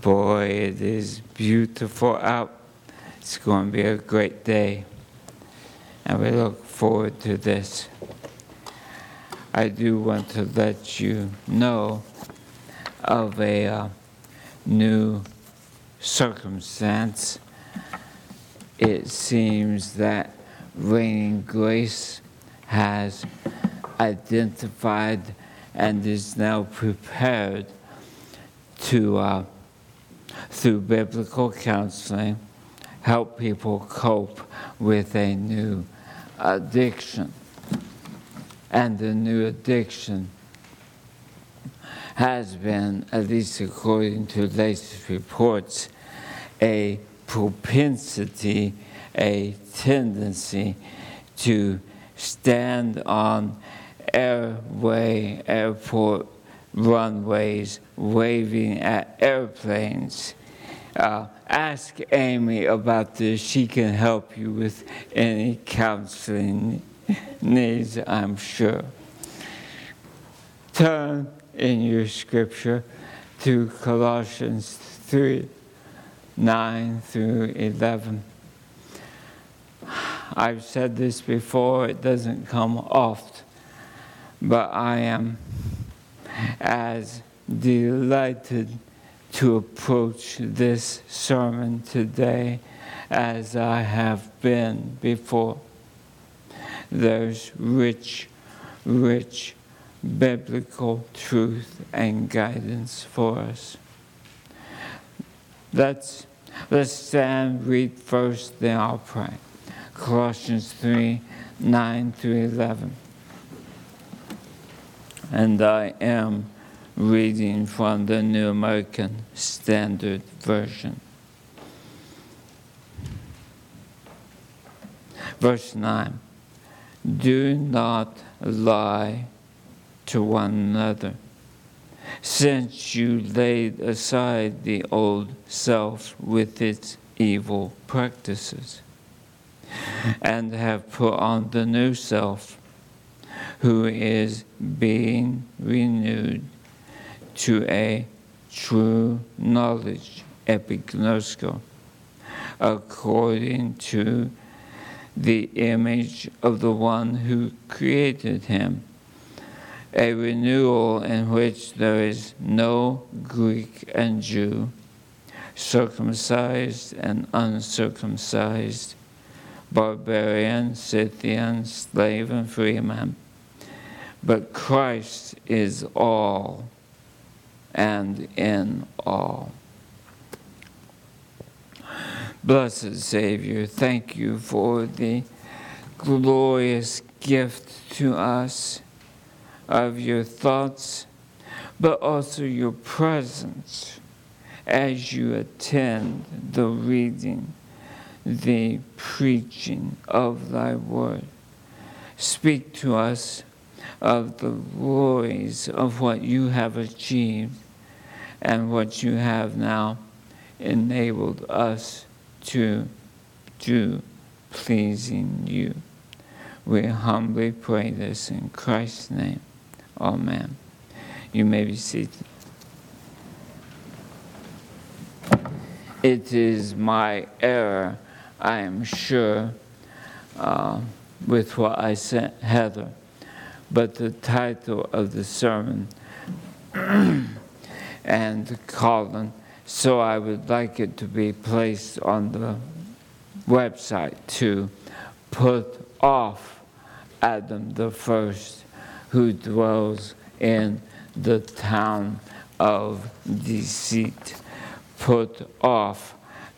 Boy, it is beautiful out. It's going to be a great day. And we look forward to this. I do want to let you know of a uh, new circumstance. It seems that Reigning Grace has identified and is now prepared to, uh, through biblical counseling, help people cope with a new addiction. And the new addiction has been, at least according to latest reports, a propensity, a tendency to stand on airway, airport runways, waving at airplanes. Uh, ask Amy about this. She can help you with any counseling needs, I'm sure. Turn in your scripture to Colossians 3 9 through 11. I've said this before, it doesn't come oft, but I am as delighted to approach this sermon today as I have been before. There's rich, rich biblical truth and guidance for us. Let's, let's stand, read first, then I'll pray. Colossians 3 9 through 11. And I am reading from the New American Standard Version. Verse 9 Do not lie to one another, since you laid aside the old self with its evil practices, and have put on the new self, who is being renewed to a true knowledge, epignosko, according to the image of the one who created him a renewal in which there is no Greek and Jew, circumcised and uncircumcised, barbarian, Scythian, slave, and freeman. But Christ is all and in all. Blessed Savior, thank you for the glorious gift to us of your thoughts, but also your presence as you attend the reading, the preaching of thy word. Speak to us of the glories of what you have achieved and what you have now enabled us to do, pleasing you. We humbly pray this in Christ's name. Amen. You may be seated. It is my error, I am sure, uh, with what I sent Heather, but the title of the sermon and Colin, so I would like it to be placed on the website to put off Adam the first who dwells in the town of deceit. Put off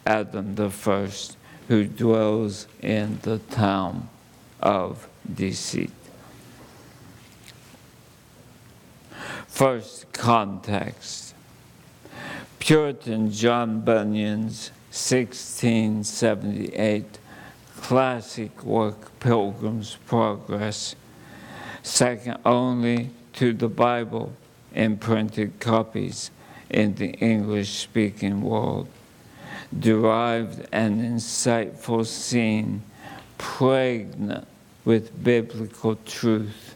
Adam the first, who dwells in the town of deceit. First context Puritan John Bunyan's 1678 classic work, Pilgrim's Progress, second only to the Bible in printed copies in the English speaking world, derived an insightful scene pregnant with biblical truth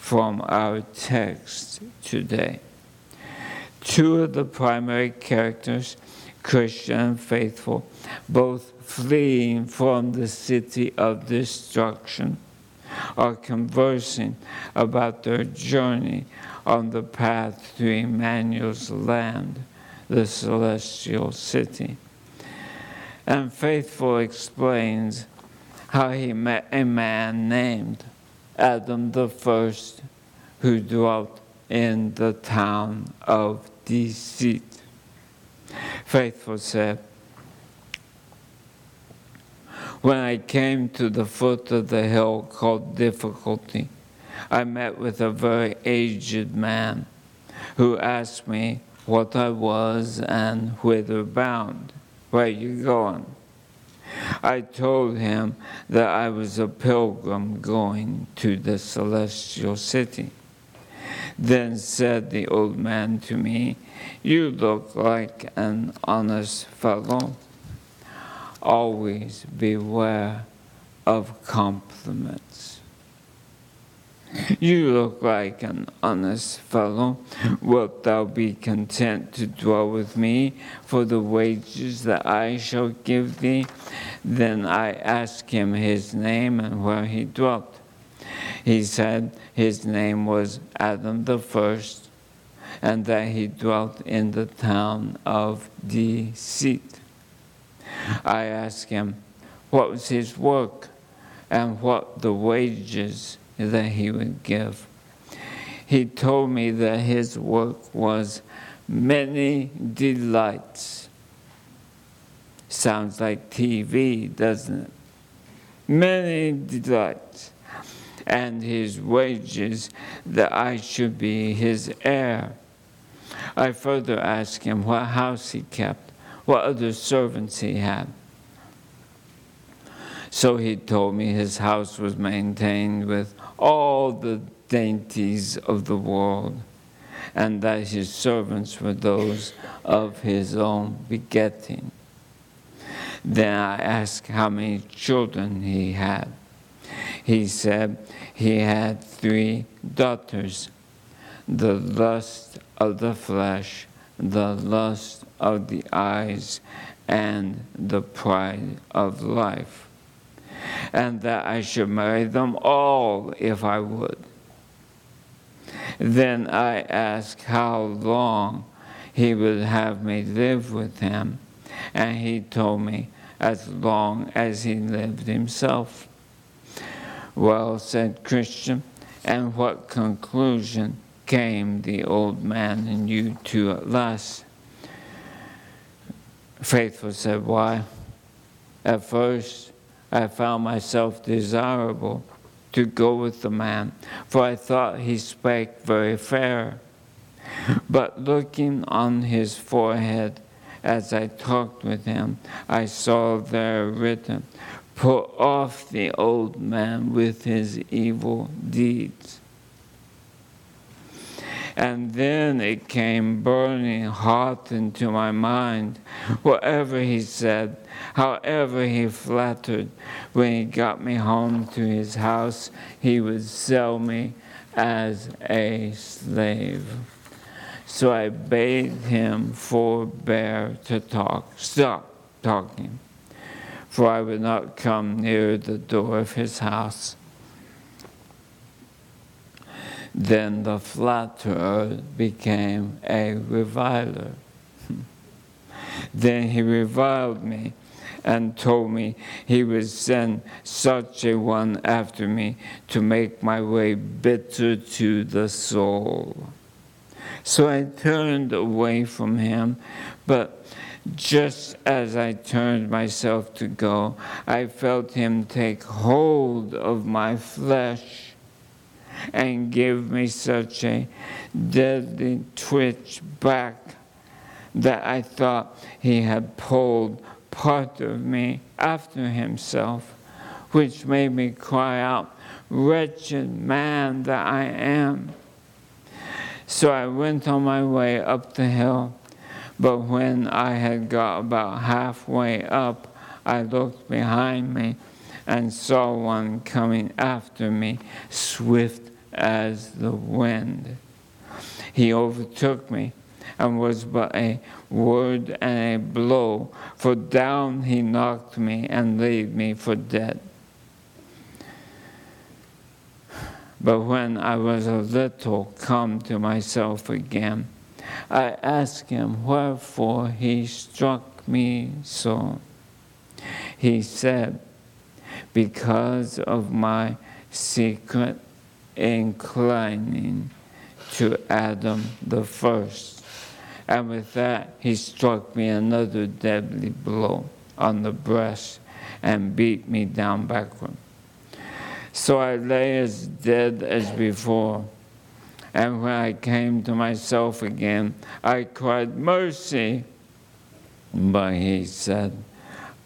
from our text today. Two of the primary characters, Christian and faithful, both fleeing from the city of destruction, are conversing about their journey on the path to Emmanuel's land, the celestial city. And Faithful explains how he met a man named Adam the first who dwelt in the town of deceit. Faithful said, When I came to the foot of the hill called Difficulty, I met with a very aged man who asked me what I was and whither bound. Where are you going? I told him that I was a pilgrim going to the celestial city. Then said the old man to me, You look like an honest fellow. Always beware of compliments. You look like an honest fellow. Wilt thou be content to dwell with me for the wages that I shall give thee? Then I asked him his name and where he dwelt. He said his name was Adam the first, and that he dwelt in the town of Deceit. I asked him what was his work and what the wages that he would give. He told me that his work was many delights. Sounds like TV, doesn't it? Many delights. And his wages that I should be his heir. I further asked him what house he kept, what other servants he had. So he told me his house was maintained with all the dainties of the world, and that his servants were those of his own begetting. Then I asked how many children he had. He said he had three daughters the lust of the flesh, the lust of the eyes, and the pride of life and that I should marry them all if I would. Then I asked how long he would have me live with him, and he told me as long as he lived himself. Well, said Christian, and what conclusion came the old man and you to at last? Faithful said, Why? At first, I found myself desirable to go with the man, for I thought he spake very fair. But looking on his forehead as I talked with him, I saw there written, Put off the old man with his evil deeds. And then it came burning hot into my mind. Whatever he said, however he flattered, when he got me home to his house, he would sell me as a slave. So I bade him forbear to talk, stop talking, for I would not come near the door of his house. Then the flatterer became a reviler. then he reviled me and told me he would send such a one after me to make my way bitter to the soul. So I turned away from him, but just as I turned myself to go, I felt him take hold of my flesh and give me such a deadly twitch back that I thought he had pulled part of me after himself, which made me cry out, Wretched man that I am. So I went on my way up the hill, but when I had got about halfway up, I looked behind me and saw one coming after me, swift as the wind. He overtook me and was but a word and a blow, for down he knocked me and laid me for dead. But when I was a little come to myself again, I asked him wherefore he struck me so. He said, Because of my secret inclining to Adam the first. And with that, he struck me another deadly blow on the breast and beat me down backward. So I lay as dead as before. And when I came to myself again, I cried, Mercy! But he said,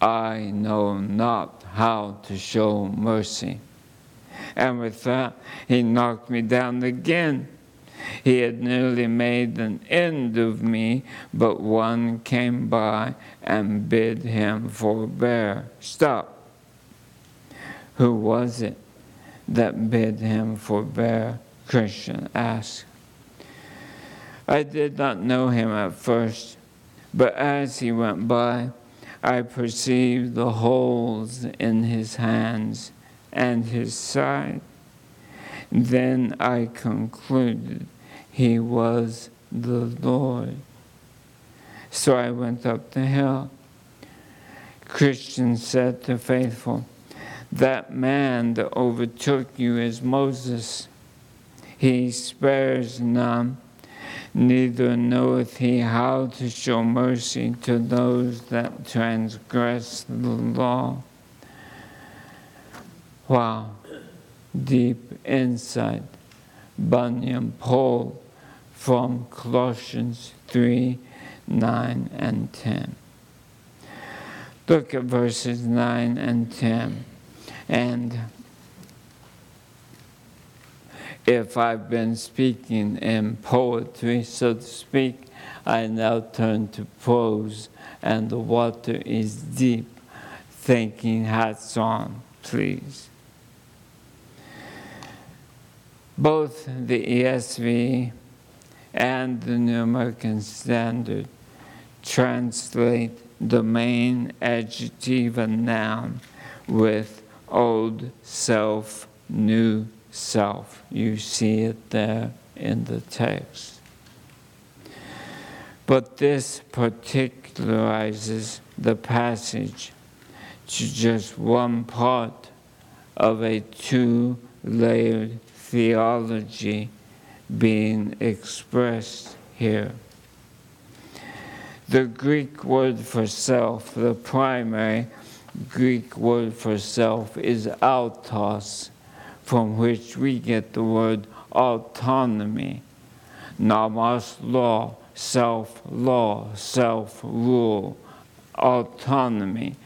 I know not how to show mercy. And with that, he knocked me down again. He had nearly made an end of me, but one came by and bid him forbear. Stop. Who was it? that bid him forbear? Christian asked. I did not know him at first, but as he went by, I perceived the holes in his hands and his side. Then I concluded he was the Lord. So I went up the hill. Christian said to Faithful, that man that overtook you is Moses. He spares none, neither knoweth he how to show mercy to those that transgress the law. Wow, deep insight. Bunyan Paul from Colossians 3 9 and 10. Look at verses 9 and 10. And if I've been speaking in poetry, so to speak, I now turn to prose, and the water is deep. Thinking hats on, please. Both the ESV and the New American Standard translate the main adjective and noun with old self, new self. You see it there in the text. But this particularizes the passage to just one part of a two layered theology being expressed here. The Greek word for self, the primary, Greek word for self is autos, from which we get the word autonomy. Nomos law, self law, self rule, autonomy.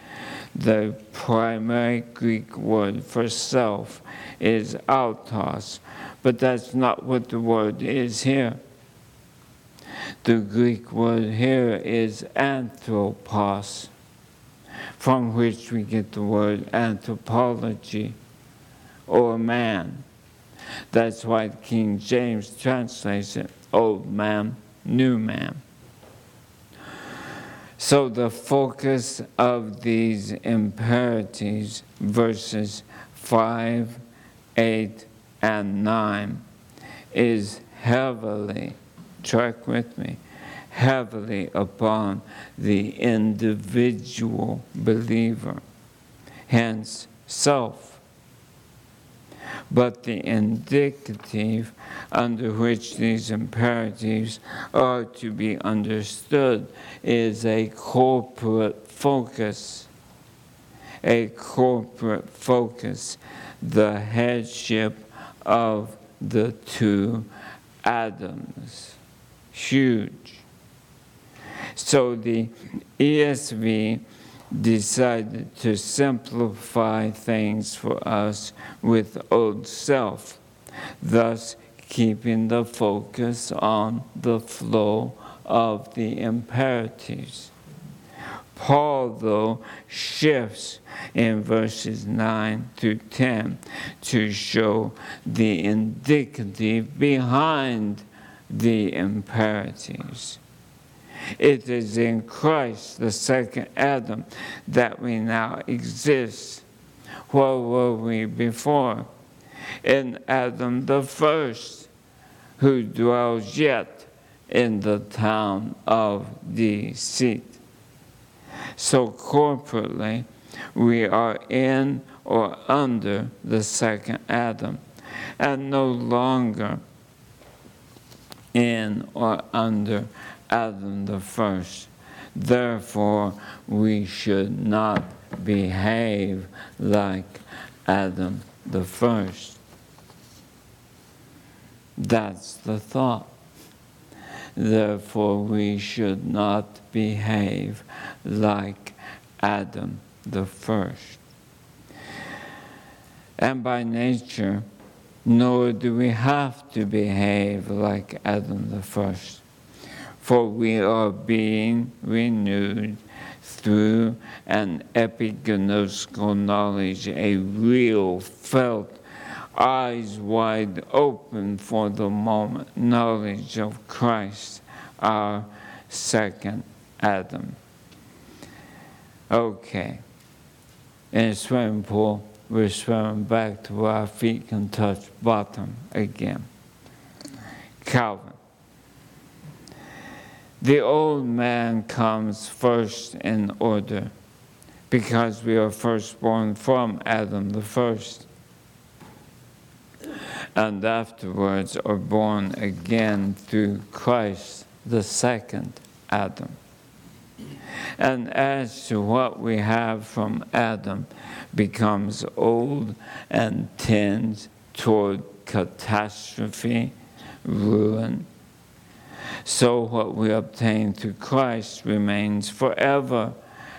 The primary Greek word for self is autos, but that's not what the word is here. The Greek word here is anthropos from which we get the word anthropology or man. That's why King James translates it old man, new man. So the focus of these imperatives, verses 5, 8, and 9, is heavily, track with me, heavily upon the individual believer, hence self. But the indicative under which these imperatives are to be understood is a corporate focus. A corporate focus, the headship of the two Adams. Huge. So the ESV decided to simplify things for us with old self, thus keeping the focus on the flow of the imperatives. Paul, though, shifts in verses 9 through 10 to show the indicative behind the imperatives. It is in Christ, the second Adam, that we now exist. Where were we before? In Adam the first, who dwells yet in the town of deceit. So corporately, we are in or under the second Adam, and no longer in or under Adam the first. Therefore, we should not behave like Adam the first. That's the thought. Therefore, we should not behave like Adam the first. And by nature, nor do we have to behave like Adam the first, for we are being renewed through an epigenostical knowledge, a real, felt, eyes wide open for the moment knowledge of Christ, our second Adam. Okay. In a swimming pool, we're swimming back to where our feet can touch bottom again. Calvin. The old man comes first in order because we are first born from Adam the first and afterwards are born again through Christ, the second Adam. And as to what we have from Adam becomes old and tends toward catastrophe, ruin, so what we obtain through Christ remains forever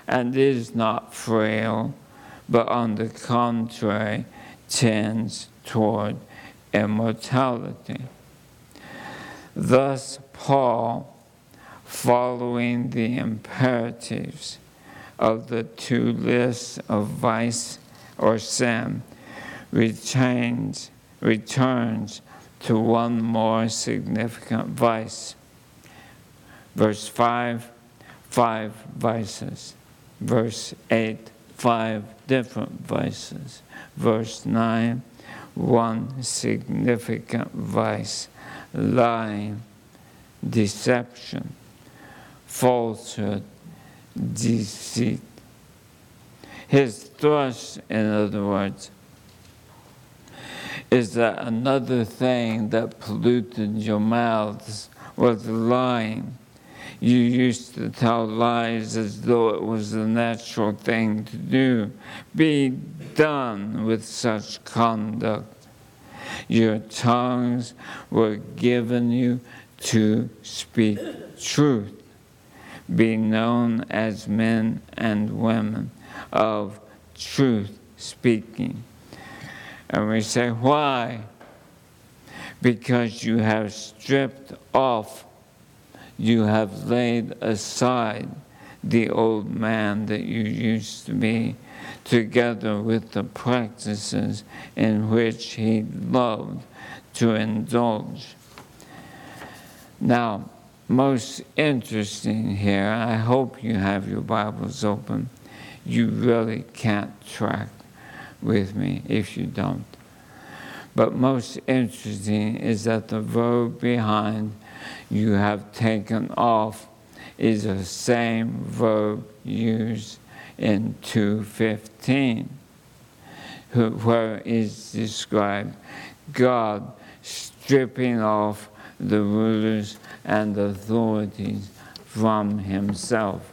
and is not frail, but on the contrary, tends toward immortality. Thus, Paul, following the imperatives of the two lists of vice or sin, retains, returns to one more significant vice. Verse 5, five vices. Verse 8, five different vices. Verse 9, one significant vice lying, deception, falsehood, deceit. His thrust, in other words, is that another thing that polluted your mouths was lying. You used to tell lies as though it was the natural thing to do. Be done with such conduct. Your tongues were given you to speak truth. Be known as men and women of truth speaking. And we say, why? Because you have stripped off you have laid aside the old man that you used to be, together with the practices in which he loved to indulge. Now, most interesting here, I hope you have your Bibles open. You really can't track with me if you don't. But most interesting is that the verb behind you have taken off is the same verb used in 215, where is described God stripping off the rulers and authorities from himself.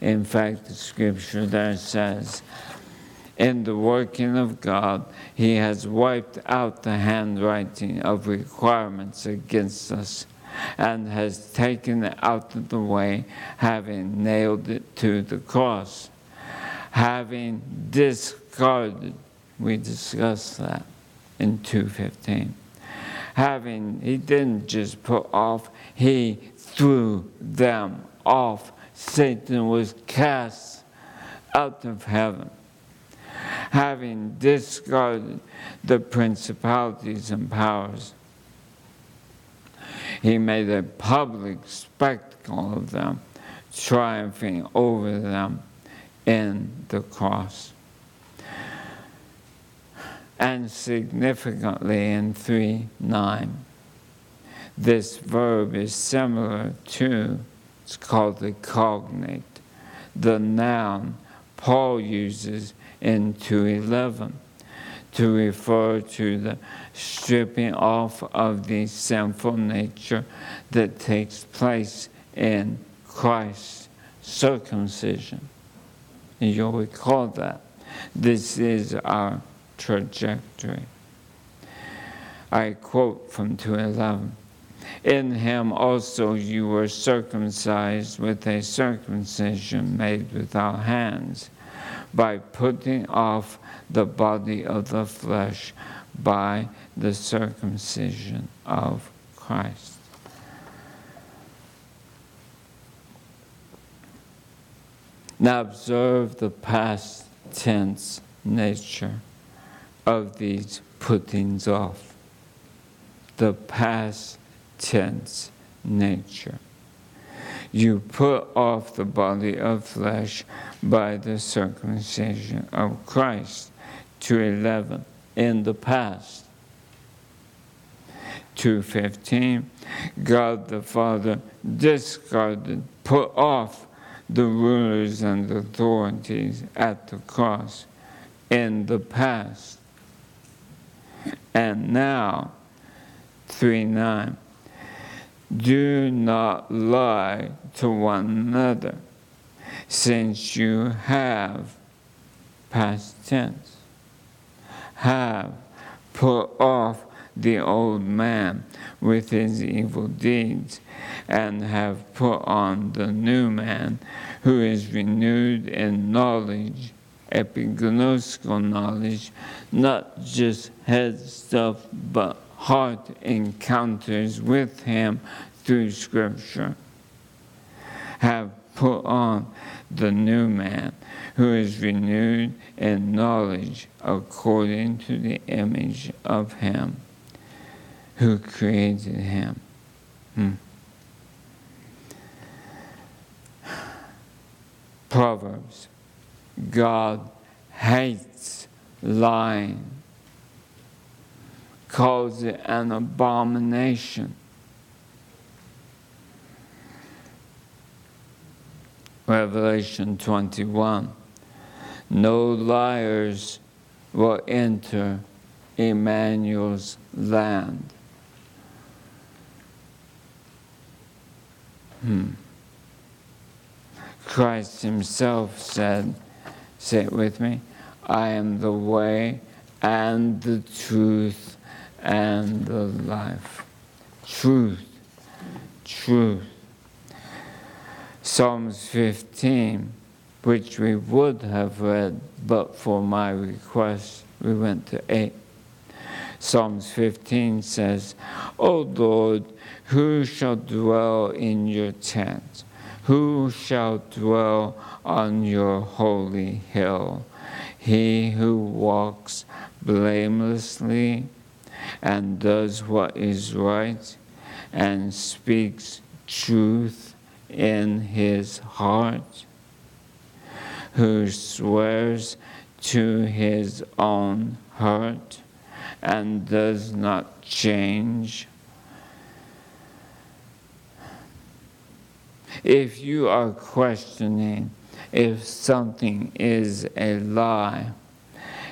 In fact, the scripture there says, in the working of God, He has wiped out the handwriting of requirements against us and has taken it out of the way, having nailed it to the cross. Having discarded, we discussed that in 215. Having, he didn't just put off, he threw them off. Satan was cast out of heaven. Having discarded the principalities and powers He made a public spectacle of them, triumphing over them in the cross. And significantly in 3 9, this verb is similar to, it's called the cognate, the noun Paul uses in 211 to refer to the stripping off of the sinful nature that takes place in Christ's circumcision. And you'll recall that. This is our trajectory. I quote from 211 In him also you were circumcised with a circumcision made without hands, by putting off the body of the flesh by the circumcision of Christ. Now observe the past tense nature of these puttings off. The past tense nature. You put off the body of flesh by the circumcision of Christ. 211 in the past. 215 God the Father discarded, put off the rulers and authorities at the cross in the past. And now, 3 9, do not lie to one another, since you have, past tense, have put off the old man with his evil deeds, and have put on the new man who is renewed in knowledge, epignostical knowledge, not just head stuff, but heart encounters with him through Scripture. Have put on the new man who is renewed in knowledge according to the image of him who created him. Hmm. Proverbs God hates lying, calls it an abomination. Revelation 21 no liars will enter Emmanuel's land. Hmm. Christ Himself said, say it with me, I am the way and the truth and the life. Truth, truth. Psalms 15 which we would have read, but for my request, we went to 8. Psalms 15 says, O Lord, who shall dwell in your tent? Who shall dwell on your holy hill? He who walks blamelessly and does what is right and speaks truth in his heart who swears to his own hurt and does not change. If you are questioning if something is a lie,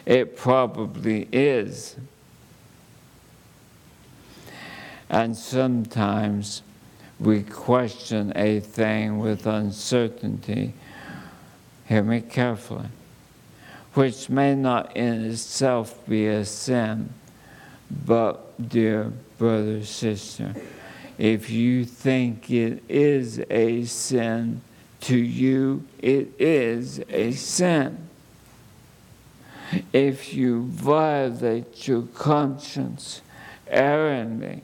it probably is. And sometimes we question a thing with uncertainty hear me carefully, which may not in itself be a sin, but, dear brother, sister, if you think it is a sin, to you it is a sin. If you violate your conscience erringly,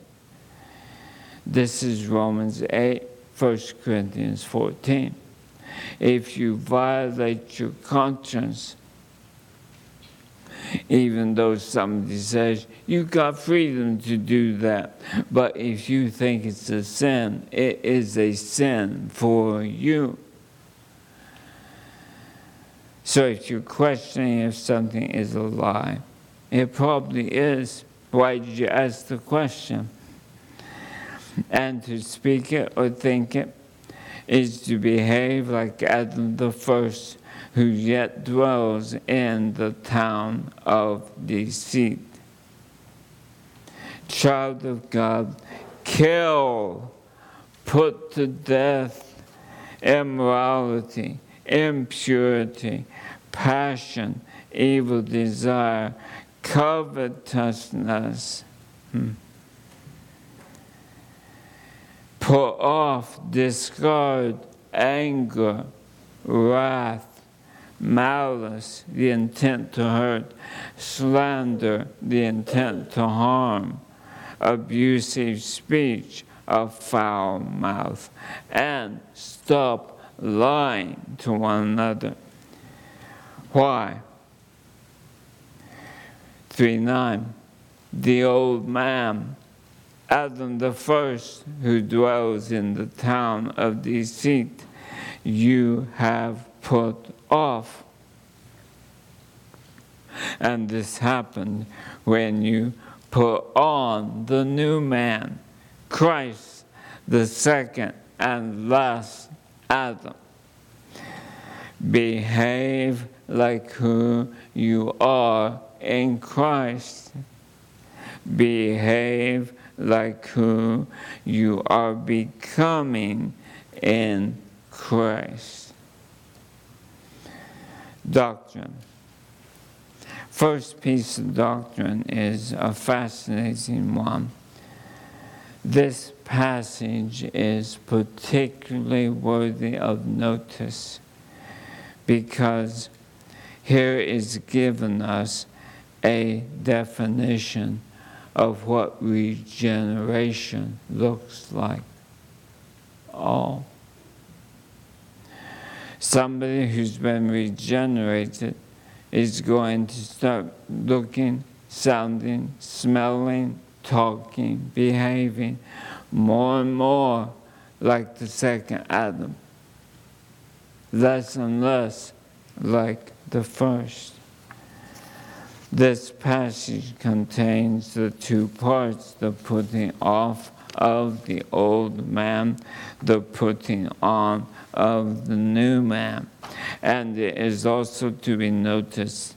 this is Romans 8, 1 Corinthians 14 if you violate your conscience even though somebody says you got freedom to do that. But if you think it's a sin, it is a sin for you. So if you're questioning if something is a lie, it probably is. Why did you ask the question? And to speak it or think it is to behave like Adam the first, who yet dwells in the town of deceit. Child of God, kill, put to death immorality, impurity, passion, evil desire, covetousness. Hmm. Put off, discard anger, wrath, malice, the intent to hurt, slander, the intent to harm, abusive speech, a foul mouth, and stop lying to one another. Why? 3 9. The old man, Adam the first, who dwells in the town of deceit, you have put off. And this happened when you put on the new man, Christ, the second and last Adam. Behave like who you are in Christ. Behave like who you are becoming in Christ. Doctrine. First piece of doctrine is a fascinating one. This passage is particularly worthy of notice because here is given us a definition of what regeneration looks like. Oh. Somebody who's been regenerated is going to start looking, sounding, smelling, talking, behaving more and more like the second Adam, less and less like the first. This passage contains the two parts the putting off of the old man, the putting on of the new man. And it is also to be noticed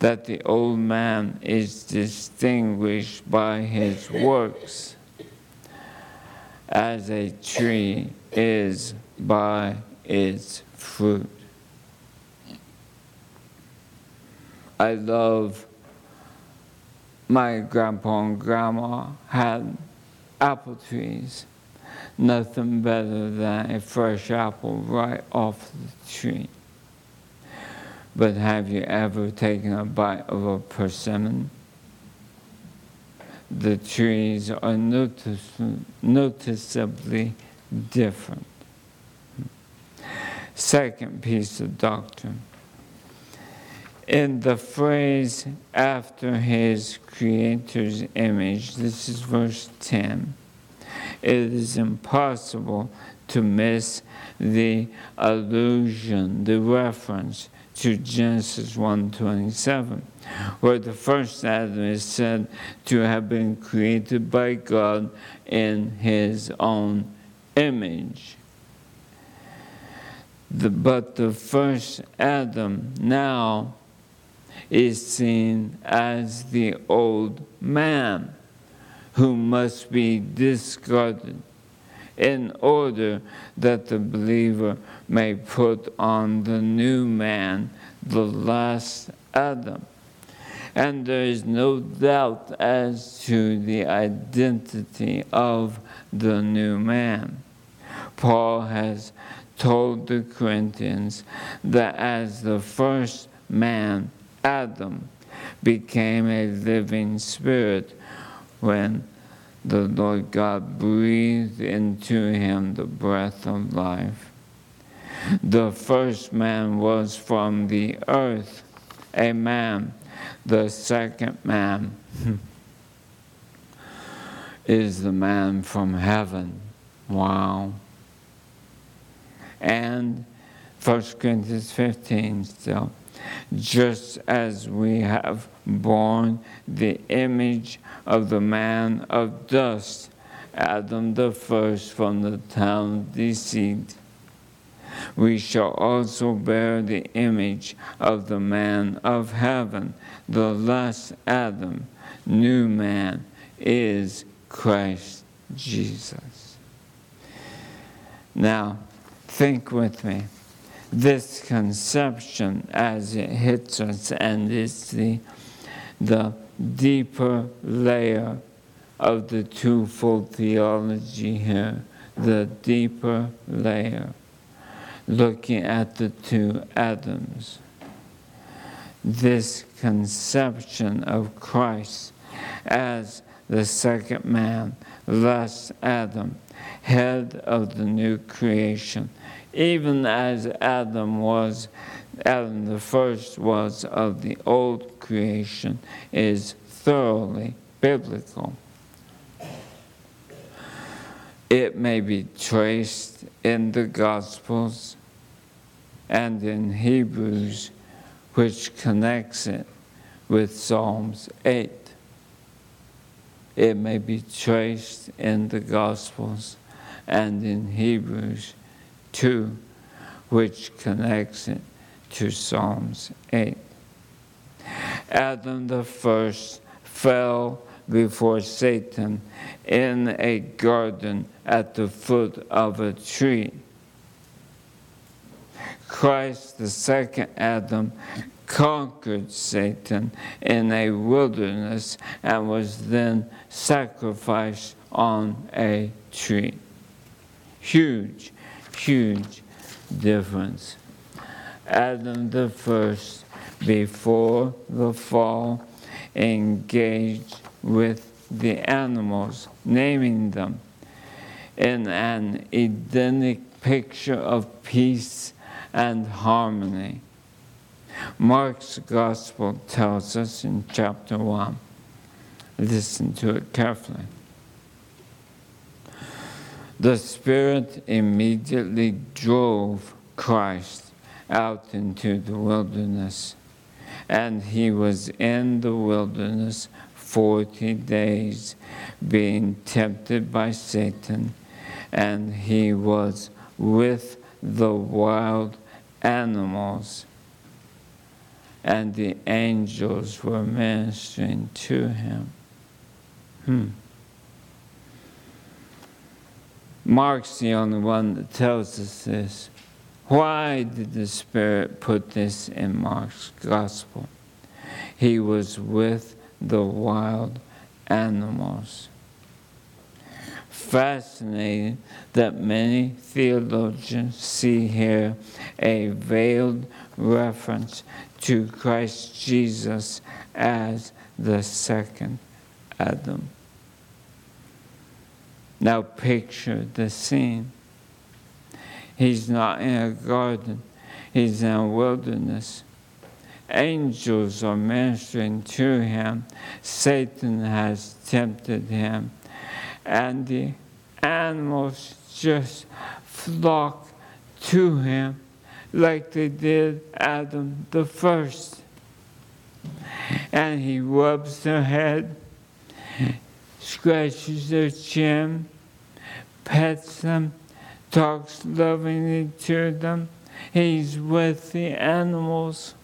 that the old man is distinguished by his works, as a tree is by its fruit. I love my grandpa and grandma had apple trees. Nothing better than a fresh apple right off the tree. But have you ever taken a bite of a persimmon? The trees are notice- noticeably different. Second piece of doctrine in the phrase after his creator's image, this is verse 10, it is impossible to miss the allusion, the reference to Genesis 1:27, where the first Adam is said to have been created by God in his own image. The, but the first Adam now is seen as the old man who must be discarded in order that the believer may put on the new man, the last Adam. And there is no doubt as to the identity of the new man. Paul has told the Corinthians that as the first man, Adam became a living spirit when the Lord God breathed into him the breath of life. The first man was from the earth, a man, The second man is the man from heaven. Wow. And 1 Corinthians 15 still. Just as we have borne the image of the man of dust, Adam the first from the town of deceit, we shall also bear the image of the man of heaven. The last Adam, new man, is Christ Jesus. Now, think with me. This conception, as it hits us, and it's the, the deeper layer of the twofold theology here, the deeper layer, looking at the two Adams. This conception of Christ as the second man, last Adam, head of the new creation, even as Adam was, Adam the first was of the old creation, is thoroughly biblical. It may be traced in the Gospels and in Hebrews, which connects it with Psalms 8 it may be traced in the Gospels and in Hebrews 2, which connects it to Psalms 8. Adam the first fell before Satan in a garden at the foot of a tree. Christ, the second Adam, conquered Satan in a wilderness and was then sacrificed on a tree. Huge, huge difference. Adam the first, before the fall, engaged with the animals, naming them in an Edenic picture of peace and harmony. Mark's gospel tells us in chapter 1. Listen to it carefully. The Spirit immediately drove Christ out into the wilderness, and he was in the wilderness 40 days, being tempted by Satan, and he was with the wild animals and the angels were ministering to him. Hmm. Mark's the only one that tells us this. Why did the Spirit put this in Mark's gospel? He was with the wild animals. Fascinating that many theologians see here a veiled reference to Christ Jesus as the second Adam. Now picture the scene. He's not in a garden, he's in a wilderness. Angels are ministering to him. Satan has tempted him. And the animals just flock to him like they did Adam the first. And he rubs their head, scratches their chin, pets them, talks lovingly to them. He's with the animals.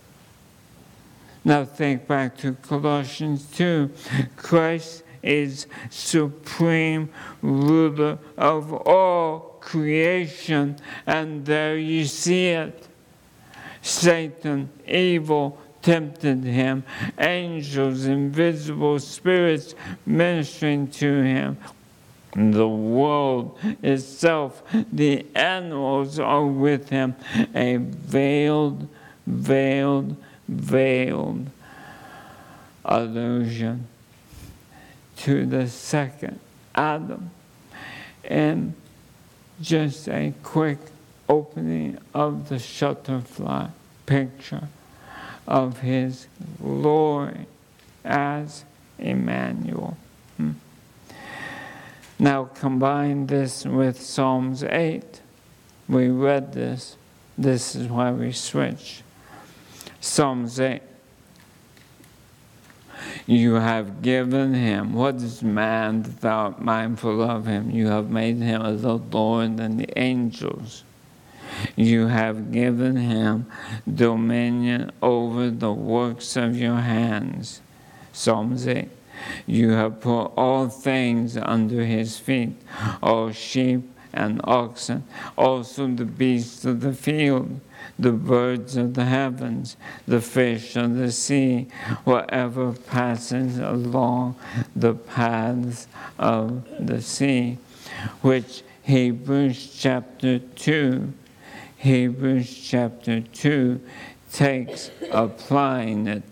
Now think back to Colossians 2. Christ is supreme ruler of all creation, and there you see it. Satan, evil, tempted him, angels, invisible spirits ministering to him. The world itself, the animals are with him, a veiled, veiled, veiled allusion to the second Adam. And just a quick opening of the shutterfly picture. of his glory as Emmanuel. Hmm. Now combine this with Psalms 8. We read this. This is why we switch. Psalms 8. You have given him. What is man that thou art mindful of him? You have made him as the Lord and the angels. You have given him dominion over the works of your hands. Psalms 8. You have put all things under his feet, all sheep and oxen, also the beasts of the field, the birds of the heavens, the fish of the sea, whatever passes along the paths of the sea, which Hebrews chapter 2 Hebrews chapter 2 takes applying it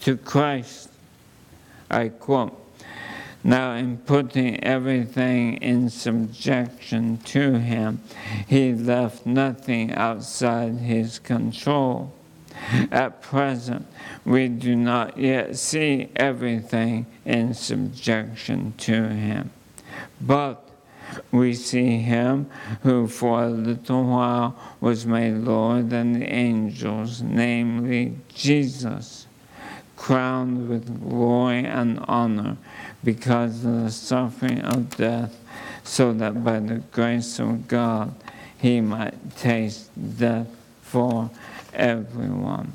to Christ. I quote, Now, in putting everything in subjection to Him, He left nothing outside His control. At present, we do not yet see everything in subjection to Him. But we see him who for a little while was made lower than the angels, namely Jesus, crowned with glory and honor because of the suffering of death, so that by the grace of God he might taste death for everyone.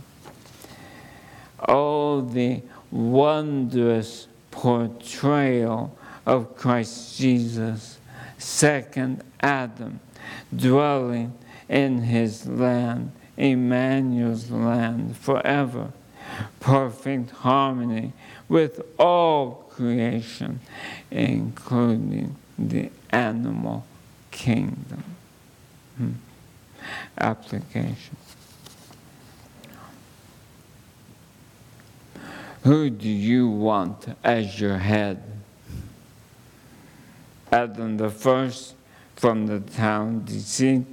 Oh, the wondrous portrayal of Christ Jesus second Adam, dwelling in his land, Emmanuel's land, forever. Perfect harmony with all creation, including the animal kingdom. Hmm. Application. Who do you want as your head? Adam the first from the town deceit,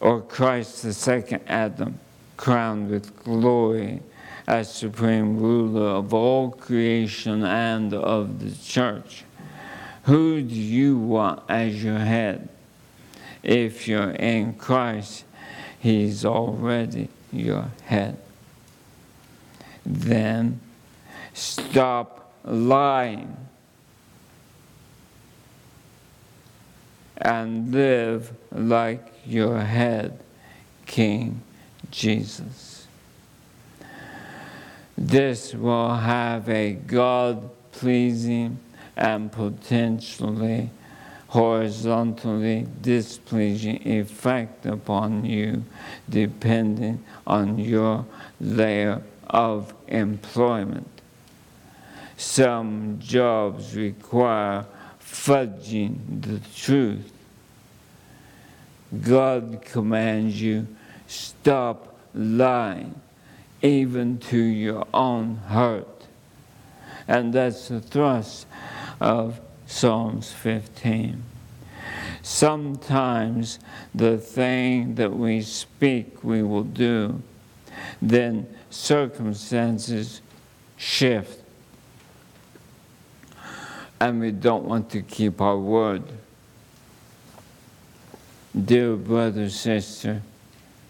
or Christ the second Adam, crowned with glory as supreme ruler of all creation and of the church. Who do you want as your head? If you're in Christ, He's already your head. Then stop lying and live like your head, King Jesus. This will have a God pleasing and potentially horizontally displeasing effect upon you depending on your layer of employment. Some jobs require fudging the truth God commands you stop lying, even to your own hurt. And that's the thrust of Psalms 15. Sometimes the thing that we speak we will do, then circumstances shift. And we don't want to keep our word. Dear brother, sister,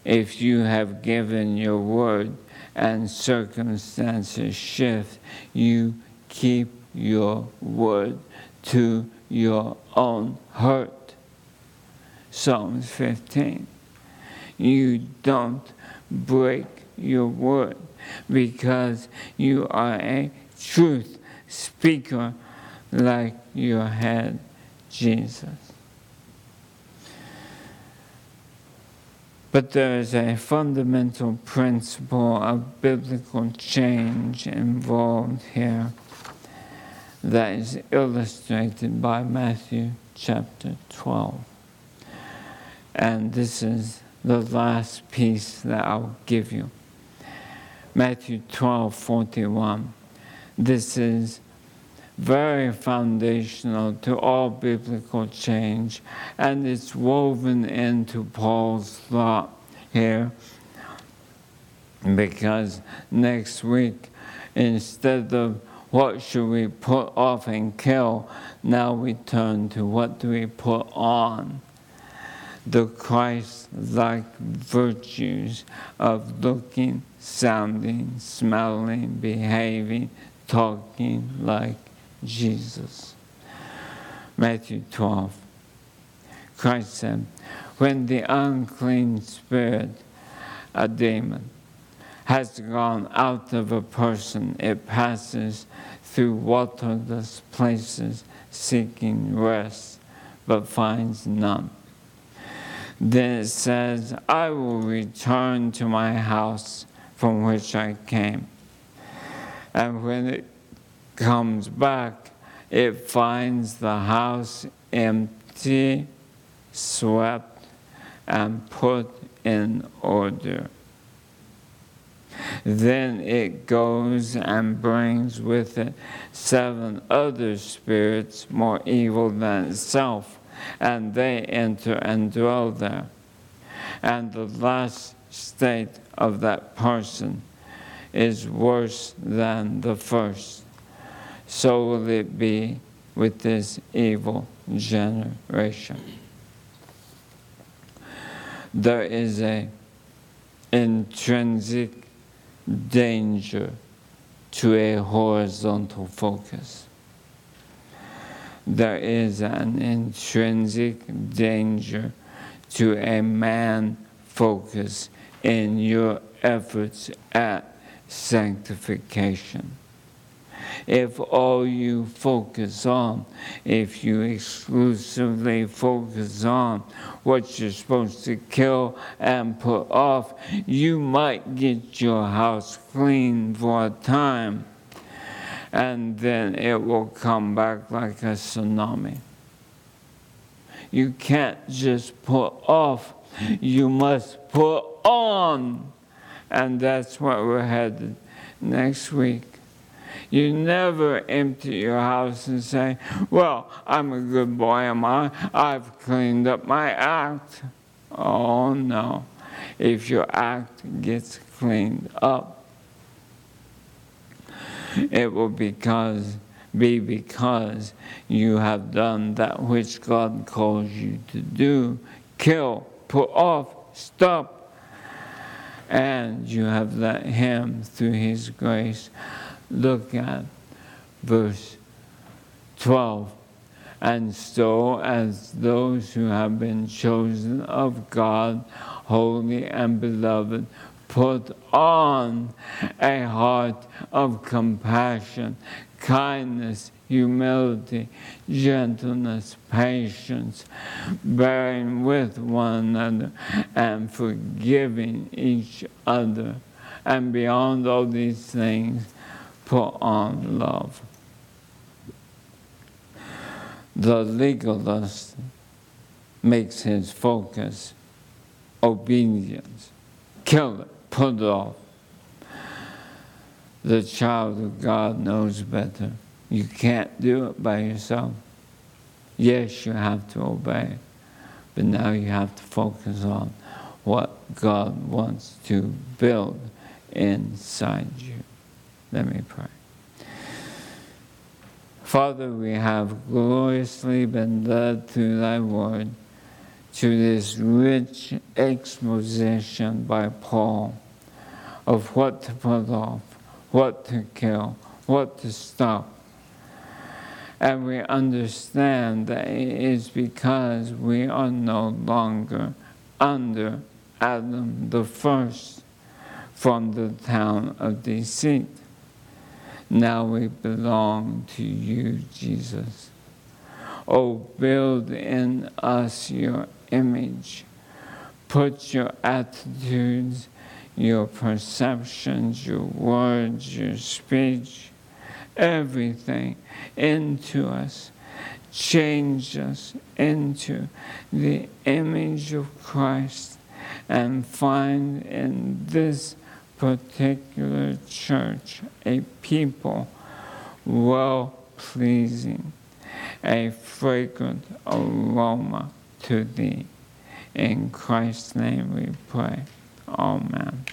if you have given your word and circumstances shift, you keep your word to your own hurt. Psalms 15. You don't break your word because you are a truth speaker like your head, Jesus. But there is a fundamental principle of biblical change involved here that is illustrated by Matthew chapter 12. And this is the last piece that I'll give you. Matthew 12 41. This is very foundational to all biblical change, and it's woven into Paul's thought here. because next week, instead of what should we put off and kill, now we turn to what do we put on? The Christ like virtues of looking, sounding, smelling, behaving, talking like Jesus. Matthew 12. Christ said, When the unclean spirit, a demon, has gone out of a person, it passes through waterless places seeking rest, but finds none. Then it says, I will return to my house from which I came. And when it comes back, it finds the house empty, swept, and put in order. Then it goes and brings with it seven other spirits more evil than itself, and they enter and dwell there. And the last state of that person is worse than the first. So will it be with this evil generation. There is a intrinsic danger to a horizontal focus. There is an intrinsic danger to a man focus in your efforts at sanctification if all you focus on, if you exclusively focus on what you're supposed to kill and put off, you might get your house clean for a time and then it will come back like a tsunami. You can't just put off, you must put on. And that's what we're headed next week. You never empty your house and say, Well, I'm a good boy, am I? I've cleaned up my act. Oh no. If your act gets cleaned up, it will because be because you have done that which God calls you to do. Kill, put off, stop. And you have let Him, through His grace, look at verse 12. And so, as those who have been chosen of God, holy and beloved, put on a heart of compassion, kindness, humility, gentleness, patience, bearing with one another, and forgiving each other. And beyond all these things, put on love. The legalist makes his focus obedience. Kill it, put it off. The child of God knows better. You can't do it by yourself. Yes, you have to obey, but now you have to focus on what God wants to build inside you. Let me pray. Father, we have gloriously been led through thy word to this rich exposition by Paul of what to put off, what to kill, what to stop. And we understand that it is because we are no longer under Adam the first from the town of deceit. Now we belong to you, Jesus. Oh, build in us your image. Put your attitudes, your perceptions, your words, your speech, everything into us. Change us into the image of Christ and find in this particular church, a people well pleasing, a fragrant aroma to thee. In Christ's name we pray. Amen.